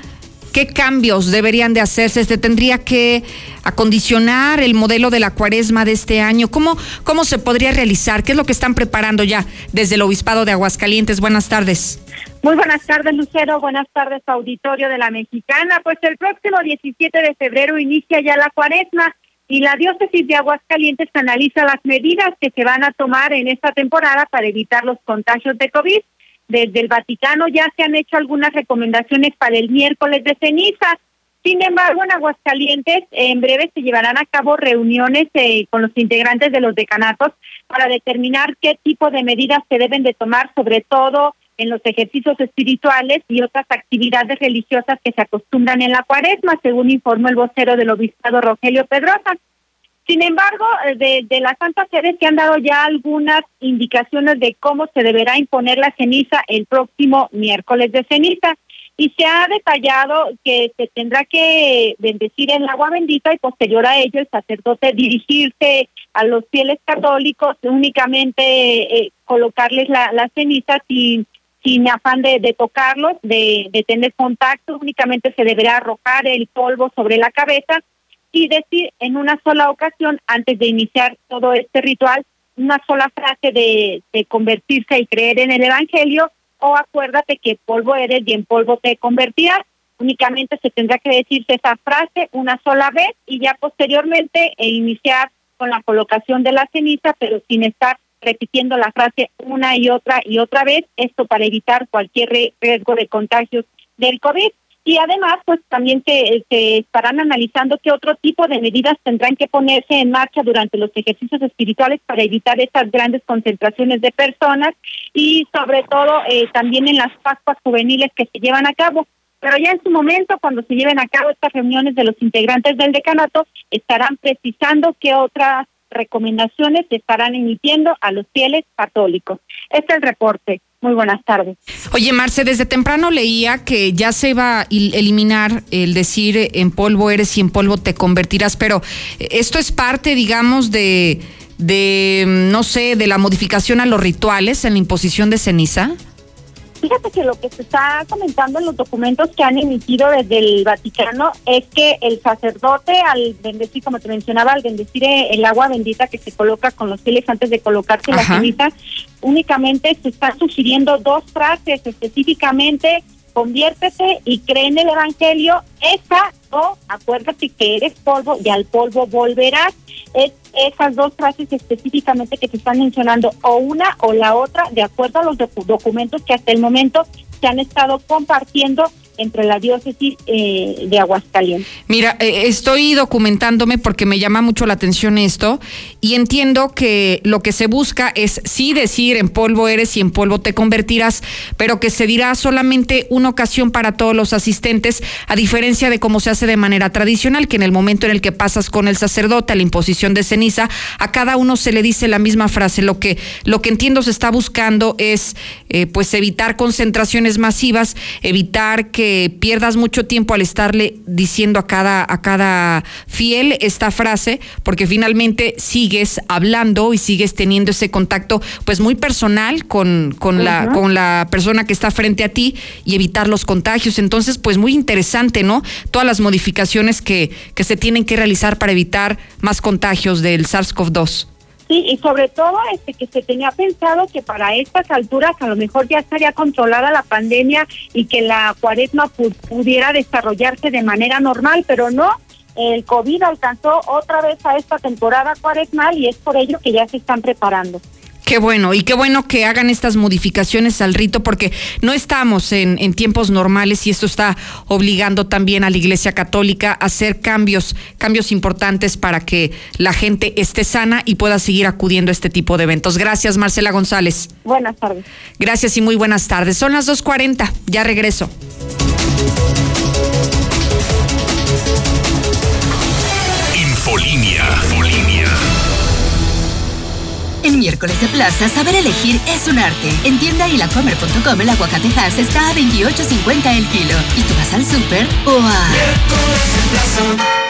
¿qué cambios deberían de hacerse? ¿Se tendría que acondicionar el modelo de la cuaresma de este año? ¿Cómo, ¿Cómo se podría realizar? ¿Qué es lo que están preparando ya desde el Obispado de Aguascalientes? Buenas tardes. Muy buenas tardes, Lucero. Buenas tardes, auditorio de la Mexicana. Pues el próximo 17 de febrero inicia ya la cuaresma y la diócesis de Aguascalientes analiza las medidas que se van a tomar en esta temporada para evitar los contagios de COVID. Desde el Vaticano ya se han hecho algunas recomendaciones para el miércoles de ceniza. Sin embargo, en Aguascalientes en breve se llevarán a cabo reuniones eh, con los integrantes de los decanatos para determinar qué tipo de medidas se deben de tomar, sobre todo en los ejercicios espirituales y otras actividades religiosas que se acostumbran en la cuaresma, según informó el vocero del obispado Rogelio Pedrosa. Sin embargo, de, de la Santa Sede se han dado ya algunas indicaciones de cómo se deberá imponer la ceniza el próximo miércoles de ceniza y se ha detallado que se tendrá que bendecir el agua bendita y posterior a ello el sacerdote dirigirse a los fieles católicos únicamente eh, colocarles la, la ceniza sin sin afán de, de tocarlos, de, de, tener contacto, únicamente se deberá arrojar el polvo sobre la cabeza y decir en una sola ocasión, antes de iniciar todo este ritual, una sola frase de, de convertirse y creer en el Evangelio, o acuérdate que polvo eres y en polvo te convertirás. Únicamente se tendrá que decirse esa frase una sola vez y ya posteriormente e iniciar con la colocación de la ceniza, pero sin estar repitiendo la frase una y otra y otra vez, esto para evitar cualquier riesgo de contagios del COVID. Y además, pues también se, se estarán analizando qué otro tipo de medidas tendrán que ponerse en marcha durante los ejercicios espirituales para evitar estas grandes concentraciones de personas y sobre todo eh, también en las Pascuas juveniles que se llevan a cabo. Pero ya en su momento, cuando se lleven a cabo estas reuniones de los integrantes del decanato, estarán precisando qué otras recomendaciones se estarán emitiendo a los fieles católicos. Este es el reporte. Muy buenas tardes. Oye, Marce, desde temprano leía que ya se va a eliminar el decir en polvo eres y en polvo te convertirás, pero esto es parte, digamos, de, de no sé, de la modificación a los rituales en la imposición de ceniza. Fíjate que lo que se está comentando en los documentos que han emitido desde el Vaticano es que el sacerdote, al bendecir, como te mencionaba, al bendecir el agua bendita que se coloca con los fieles antes de colocarse la ceniza, únicamente se están sugiriendo dos frases específicamente conviértete y cree en el Evangelio, esa acuérdate que eres polvo y al polvo volverás. Es esas dos frases específicamente que te están mencionando, o una o la otra, de acuerdo a los documentos que hasta el momento se han estado compartiendo entre la diócesis eh, de Aguascalientes. Mira, eh, estoy documentándome porque me llama mucho la atención esto y entiendo que lo que se busca es sí decir en polvo eres y en polvo te convertirás, pero que se dirá solamente una ocasión para todos los asistentes, a diferencia de cómo se hace de manera tradicional, que en el momento en el que pasas con el sacerdote a la imposición de ceniza, a cada uno se le dice la misma frase. Lo que, lo que entiendo se está buscando es eh, pues evitar concentraciones masivas, evitar que pierdas mucho tiempo al estarle diciendo a cada, a cada fiel esta frase, porque finalmente sigues hablando y sigues teniendo ese contacto pues muy personal con, con, la, con la persona que está frente a ti y evitar los contagios. Entonces, pues muy interesante, ¿no? Todas las modificaciones que, que se tienen que realizar para evitar más contagios del SARS-CoV-2. Sí, y sobre todo este que se tenía pensado que para estas alturas a lo mejor ya estaría controlada la pandemia y que la cuaresma pudiera desarrollarse de manera normal, pero no. El COVID alcanzó otra vez a esta temporada cuaresmal y es por ello que ya se están preparando. Qué bueno, y qué bueno que hagan estas modificaciones al rito, porque no estamos en, en, tiempos normales y esto está obligando también a la Iglesia Católica a hacer cambios, cambios importantes para que la gente esté sana y pueda seguir acudiendo a este tipo de eventos. Gracias, Marcela González. Buenas tardes. Gracias y muy buenas tardes. Son las 2.40, ya regreso. Infolínea. En miércoles de plaza, saber elegir es un arte. En tienda y lacomer.com el aguacate Hass está a 28.50 el kilo. ¿Y tú vas al súper o a...?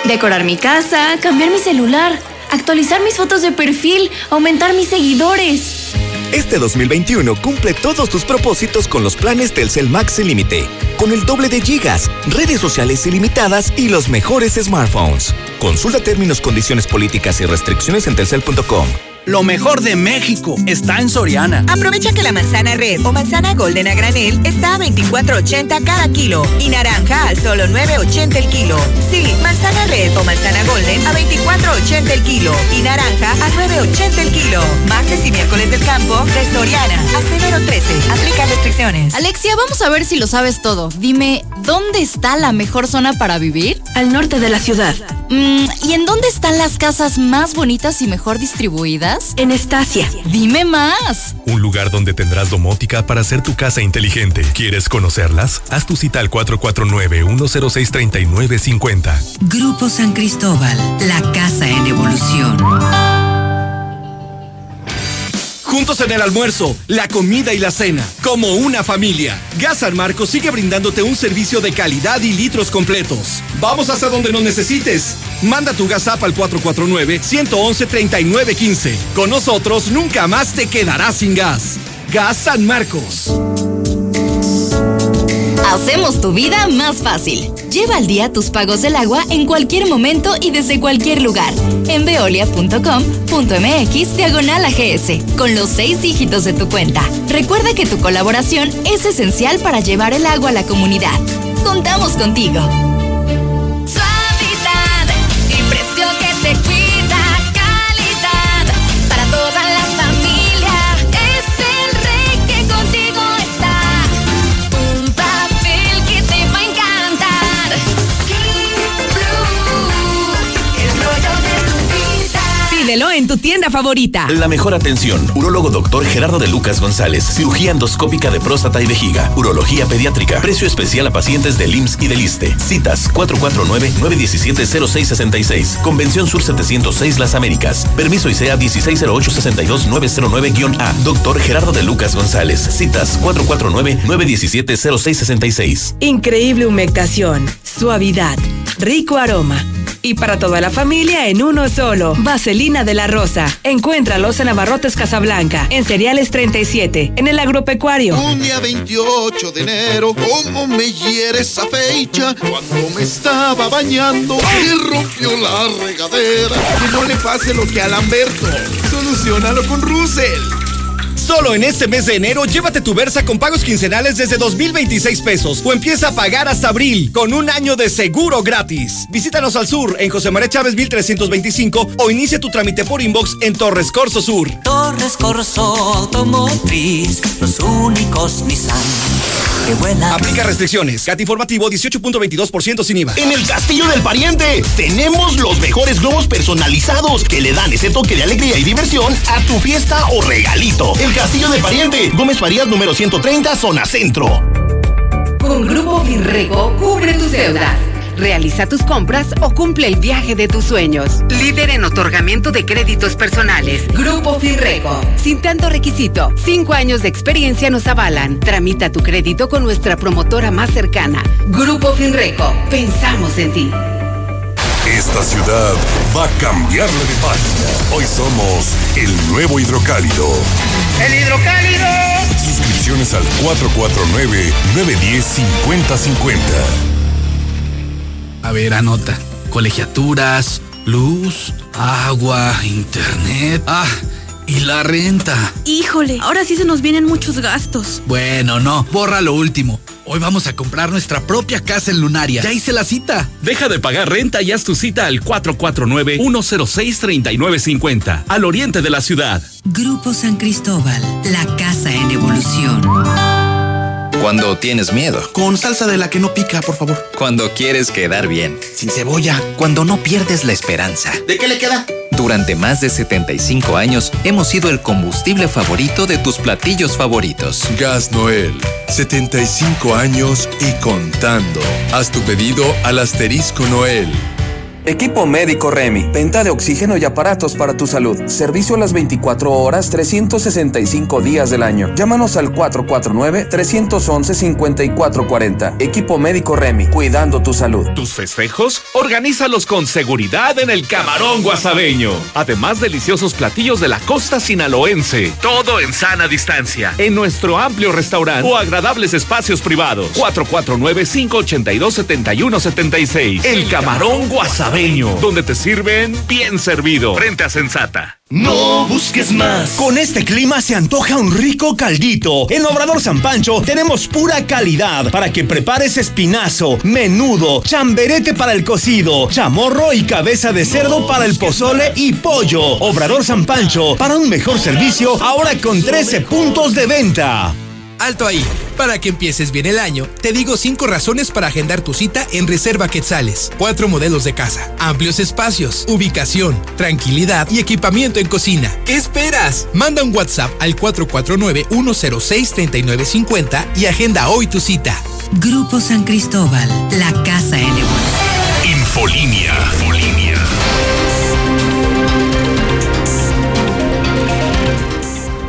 Decorar mi casa, cambiar mi celular, actualizar mis fotos de perfil, aumentar mis seguidores. Este 2021 cumple todos tus propósitos con los planes Telcel Max sin límite, con el doble de gigas, redes sociales ilimitadas y los mejores smartphones. Consulta términos, condiciones políticas y restricciones en telcel.com. Lo mejor de México está en Soriana. Aprovecha que la manzana red o manzana golden a granel está a 24.80 cada kilo y naranja a solo 9.80 el kilo. Sí, manzana red o manzana golden a 24.80 el kilo y naranja a 9.80 el kilo. Martes y miércoles del campo de Soriana. Hasta enero 13. Aplica restricciones. Alexia, vamos a ver si lo sabes todo. Dime, ¿dónde está la mejor zona para vivir? Al norte de la ciudad. Mm, ¿Y en dónde están las casas más bonitas y mejor distribuidas? En Estacia. Dime más. Un lugar donde tendrás domótica para hacer tu casa inteligente. ¿Quieres conocerlas? Haz tu cita al 449-106-3950. Grupo San Cristóbal, la casa en evolución. Juntos en el almuerzo, la comida y la cena, como una familia. Gas San Marcos sigue brindándote un servicio de calidad y litros completos. Vamos hasta donde nos necesites. Manda tu gas app al 449-111-3915. Con nosotros nunca más te quedarás sin gas. Gas San Marcos. Hacemos tu vida más fácil. Lleva al día tus pagos del agua en cualquier momento y desde cualquier lugar. En veolia.com.mx diagonal AGS, con los seis dígitos de tu cuenta. Recuerda que tu colaboración es esencial para llevar el agua a la comunidad. Contamos contigo. Pídelo en tu tienda favorita. La mejor atención. Urólogo doctor Gerardo de Lucas González. Cirugía endoscópica de próstata y vejiga. Urología pediátrica. Precio especial a pacientes del IMSS y del ISTE. Citas 449-917-0666. Convención Sur 706 Las Américas. Permiso ICEA 1608-62909-A. Doctor Gerardo de Lucas González. Citas 449-917-0666. Increíble humectación, suavidad, rico aroma. Y para toda la familia en uno solo. Vaselina de la Rosa. Encuéntralos en Abarrotes Casablanca, en Cereales 37, en el Agropecuario. Un día 28 de enero, cómo me hiere esa fecha, cuando me estaba bañando y rompió la regadera. Que no le pase lo que a Lamberto. Solucionalo con Russell. Solo en este mes de enero, llévate tu Versa con pagos quincenales desde 2,026 pesos o empieza a pagar hasta abril con un año de seguro gratis. Visítanos al sur en José María Chávez 1325 o inicia tu trámite por inbox en Torres Corso Sur. Torres Corso Automotriz, los únicos Nissan que vuelan. Aplica restricciones. CAT informativo 18.22% sin IVA. En el Castillo del Pariente tenemos los mejores globos personalizados que le dan ese toque de alegría y diversión a tu fiesta o regalito. El Castillo del Pariente, Gómez Farías número 130, zona centro. Con Grupo Finreco, cubre tus deudas. Realiza tus compras o cumple el viaje de tus sueños. Líder en otorgamiento de créditos personales. Grupo Finreco. Sin tanto requisito, cinco años de experiencia nos avalan. Tramita tu crédito con nuestra promotora más cercana. Grupo Finreco. Pensamos en ti. Esta ciudad va a cambiarle de página. Hoy somos el nuevo hidrocálido. ¡El hidrocálido! Suscripciones al 449-910-5050. A ver, anota. Colegiaturas, luz, agua, internet. Ah, y la renta. Híjole, ahora sí se nos vienen muchos gastos. Bueno, no, borra lo último. Hoy vamos a comprar nuestra propia casa en Lunaria. Ya hice la cita. Deja de pagar renta y haz tu cita al 449-106-3950, al oriente de la ciudad. Grupo San Cristóbal, la casa en evolución. Cuando tienes miedo. Con salsa de la que no pica, por favor. Cuando quieres quedar bien. Sin cebolla. Cuando no pierdes la esperanza. ¿De qué le queda? Durante más de 75 años hemos sido el combustible favorito de tus platillos favoritos. Gas Noel, 75 años y contando. Haz tu pedido al asterisco Noel. Equipo médico Remy, venta de oxígeno y aparatos para tu salud. Servicio a las 24 horas, 365 días del año. Llámanos al 449-311-5440. Equipo médico Remy, cuidando tu salud. ¿Tus festejos? Organízalos con seguridad en el Camarón Guasabeño. Además, deliciosos platillos de la costa sinaloense. Todo en sana distancia. En nuestro amplio restaurante o agradables espacios privados. 449-582-7176. El Camarón Guasabeño donde te sirven bien servido. Frente a Sensata. No busques más. Con este clima se antoja un rico caldito. En Obrador San Pancho tenemos pura calidad para que prepares espinazo, menudo, chamberete para el cocido, chamorro y cabeza de cerdo para el pozole y pollo. Obrador San Pancho, para un mejor servicio, ahora con 13 puntos de venta. Alto ahí. Para que empieces bien el año, te digo cinco razones para agendar tu cita en Reserva Quetzales. Cuatro modelos de casa, amplios espacios, ubicación, tranquilidad y equipamiento en cocina. ¿Qué esperas? Manda un WhatsApp al 449-106-3950 y agenda hoy tu cita. Grupo San Cristóbal, la casa en evolución. Infolinia. Infolinia.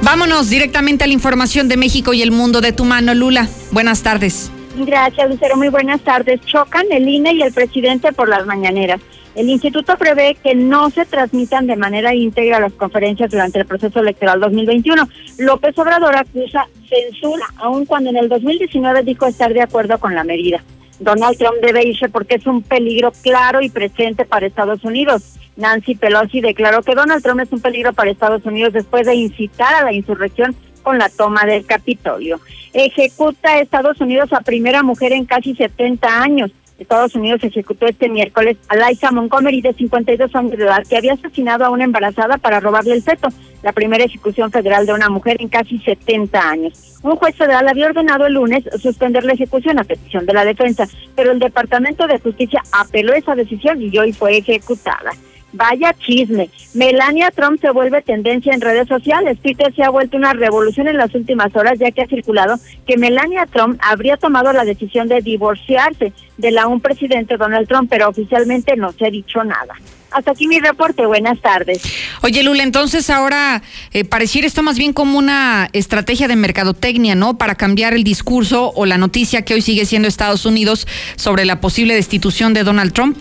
Vámonos directamente a la información de México y el mundo de tu mano, Lula. Buenas tardes. Gracias, Lucero. Muy buenas tardes. Chocan el INE y el presidente por las mañaneras. El instituto prevé que no se transmitan de manera íntegra las conferencias durante el proceso electoral 2021. López Obrador acusa censura, aun cuando en el 2019 dijo estar de acuerdo con la medida. Donald Trump debe irse porque es un peligro claro y presente para Estados Unidos. Nancy Pelosi declaró que Donald Trump es un peligro para Estados Unidos después de incitar a la insurrección con la toma del Capitolio. Ejecuta Estados Unidos a primera mujer en casi 70 años. Estados Unidos ejecutó este miércoles a Liza Montgomery, de 52 años de edad, que había asesinado a una embarazada para robarle el feto, la primera ejecución federal de una mujer en casi 70 años. Un juez federal había ordenado el lunes suspender la ejecución a petición de la defensa, pero el Departamento de Justicia apeló esa decisión y hoy fue ejecutada. Vaya chisme. Melania Trump se vuelve tendencia en redes sociales. Twitter se ha vuelto una revolución en las últimas horas ya que ha circulado que Melania Trump habría tomado la decisión de divorciarse de la un presidente Donald Trump, pero oficialmente no se ha dicho nada. Hasta aquí mi reporte. Buenas tardes. Oye, Lula, entonces ahora eh, pareciera esto más bien como una estrategia de mercadotecnia, ¿no? Para cambiar el discurso o la noticia que hoy sigue siendo Estados Unidos sobre la posible destitución de Donald Trump.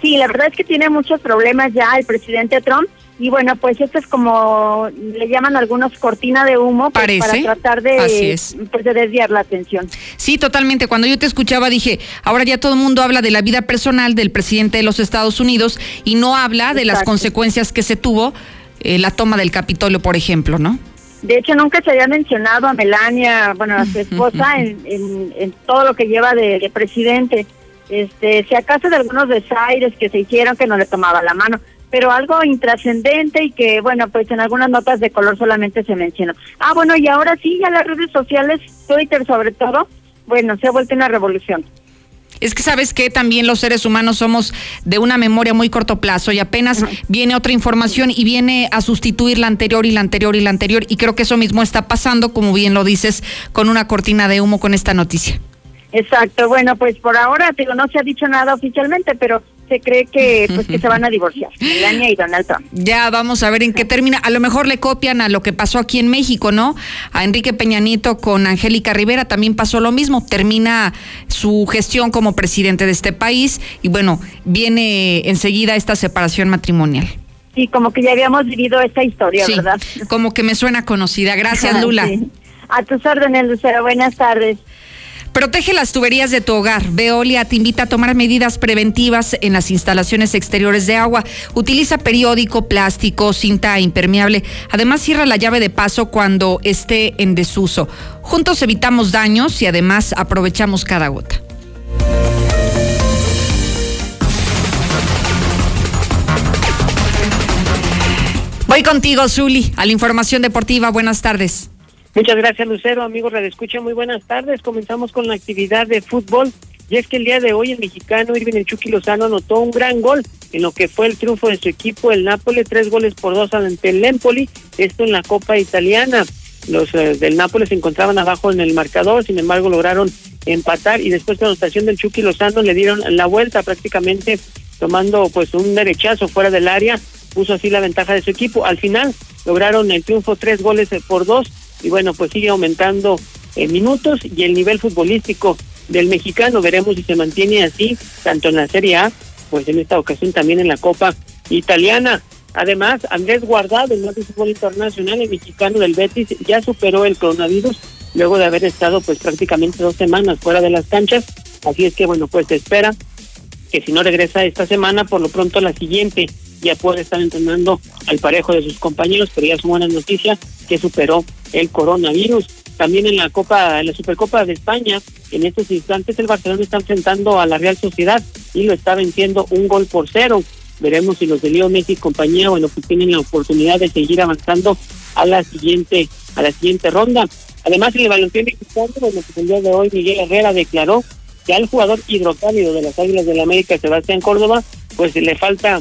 Sí, la verdad es que tiene muchos problemas ya el presidente Trump. Y bueno, pues esto es como le llaman algunos cortina de humo pues, para tratar de, pues, de desviar la atención. Sí, totalmente. Cuando yo te escuchaba dije, ahora ya todo el mundo habla de la vida personal del presidente de los Estados Unidos y no habla de las consecuencias que se tuvo eh, la toma del Capitolio, por ejemplo, ¿no? De hecho, nunca se había mencionado a Melania, bueno, a su esposa, en, en, todo lo que lleva de presidente. Este, si acaso de algunos desaires que se hicieron que no le tomaba la mano, pero algo intrascendente y que, bueno, pues en algunas notas de color solamente se mencionó. Ah, bueno, y ahora sí, ya las redes sociales, Twitter sobre todo, bueno, se ha vuelto una revolución. Es que sabes que también los seres humanos somos de una memoria muy corto plazo y apenas viene otra información y viene a sustituir la anterior y la anterior y la anterior y creo que eso mismo está pasando, como bien lo dices, con una cortina de humo con esta noticia. Exacto, bueno, pues por ahora, digo, no se ha dicho nada oficialmente, pero se cree que pues que se van a divorciar, Melania y Donald Trump. Ya vamos a ver en qué termina. A lo mejor le copian a lo que pasó aquí en México, ¿no? A Enrique Peña Nieto con Angélica Rivera también pasó lo mismo. Termina su gestión como presidente de este país y bueno, viene enseguida esta separación matrimonial. Sí, como que ya habíamos vivido esta historia, ¿verdad? Como que me suena conocida. Gracias, Lula. A tus órdenes, Lucero. Buenas tardes. Protege las tuberías de tu hogar. Veolia te invita a tomar medidas preventivas en las instalaciones exteriores de agua. Utiliza periódico, plástico, cinta impermeable. Además, cierra la llave de paso cuando esté en desuso. Juntos evitamos daños y además aprovechamos cada gota. Voy contigo, Zuli, a la información deportiva. Buenas tardes. Muchas gracias, Lucero. Amigos Radio Escucha, muy buenas tardes. Comenzamos con la actividad de fútbol. Y es que el día de hoy el mexicano Irving El Chucky Lozano anotó un gran gol en lo que fue el triunfo de su equipo, el Nápoles, tres goles por dos ante el Empoli, esto en la Copa Italiana. Los eh, del Nápoles se encontraban abajo en el marcador, sin embargo lograron empatar y después de la anotación del Chucky Lozano le dieron la vuelta prácticamente tomando pues un derechazo fuera del área, puso así la ventaja de su equipo. Al final lograron el triunfo tres goles por dos y bueno, pues sigue aumentando en minutos y el nivel futbolístico del mexicano. Veremos si se mantiene así, tanto en la Serie A, pues en esta ocasión también en la Copa Italiana. Además, Andrés Guardado, el más fútbol internacional, el mexicano del Betis, ya superó el coronavirus luego de haber estado pues prácticamente dos semanas fuera de las canchas. Así es que bueno, pues se espera que si no regresa esta semana, por lo pronto la siguiente ya puede estar entrenando al parejo de sus compañeros, pero ya es buena noticia que superó el coronavirus. También en la Copa, en la Supercopa de España, en estos instantes el Barcelona está enfrentando a la Real Sociedad y lo está venciendo un gol por cero. Veremos si los de Leo Messi y compañía, bueno, pues tienen la oportunidad de seguir avanzando a la siguiente, a la siguiente ronda. Además, en el balompié mexicano, bueno, pues el día de hoy Miguel Herrera declaró que al jugador hidrocálido de las Águilas del la América, Sebastián Córdoba, pues le falta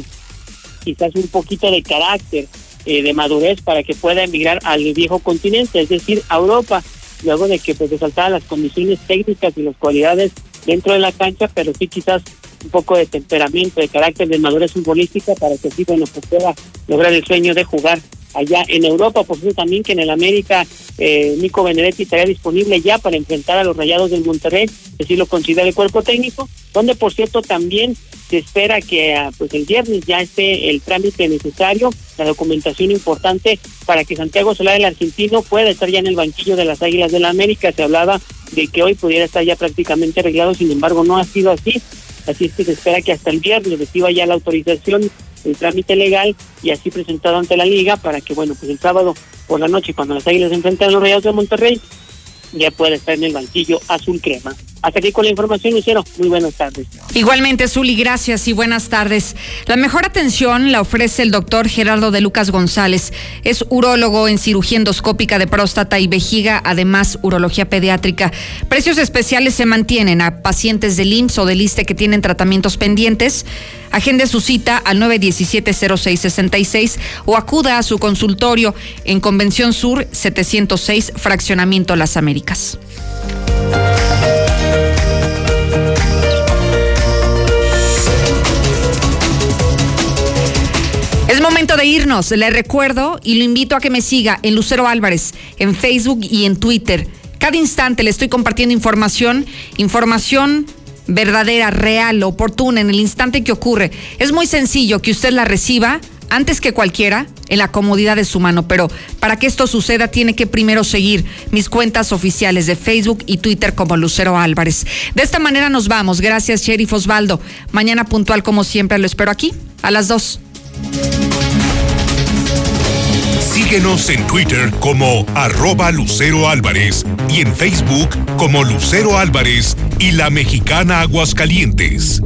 quizás un poquito de carácter, eh, de madurez para que pueda emigrar al viejo continente, es decir, a Europa, luego de que pues resaltara las condiciones técnicas y las cualidades dentro de la cancha, pero sí quizás un poco de temperamento, de carácter, de madurez futbolística para que sí, bueno, pues pueda lograr el sueño de jugar allá en Europa. Por cierto, también que en el América eh, Nico Benedetti estaría disponible ya para enfrentar a los Rayados del Monterrey, así lo considera el cuerpo técnico, donde por cierto también se espera que ah, pues el viernes ya esté el trámite necesario, la documentación importante para que Santiago Solá, el argentino, pueda estar ya en el banquillo de las Águilas del la América. Se hablaba de que hoy pudiera estar ya prácticamente arreglado, sin embargo no ha sido así. Así es que se espera que hasta el viernes reciba ya la autorización el trámite legal y así presentado ante la liga para que, bueno, pues el sábado por la noche, cuando las Águilas enfrentan a los Rayados de Monterrey, ya pueda estar en el banquillo azul crema. Hasta aquí con la información, Lucero. Muy buenas tardes. Igualmente, Zuli, gracias y buenas tardes. La mejor atención la ofrece el doctor Gerardo de Lucas González. Es urólogo en cirugía endoscópica de próstata y vejiga, además urología pediátrica. Precios especiales se mantienen a pacientes del IMSS o del ISTE que tienen tratamientos pendientes. Agende su cita al 917-0666 o acuda a su consultorio en Convención Sur 706, Fraccionamiento Las Américas. Momento de irnos. Le recuerdo y lo invito a que me siga en Lucero Álvarez, en Facebook y en Twitter. Cada instante le estoy compartiendo información, información verdadera, real, oportuna, en el instante que ocurre. Es muy sencillo que usted la reciba antes que cualquiera en la comodidad de su mano, pero para que esto suceda tiene que primero seguir mis cuentas oficiales de Facebook y Twitter como Lucero Álvarez. De esta manera nos vamos. Gracias, Sheriff Osvaldo. Mañana puntual como siempre lo espero aquí a las 2. Síguenos en Twitter como arroba Lucero Álvarez y en Facebook como Lucero Álvarez y la mexicana Aguascalientes.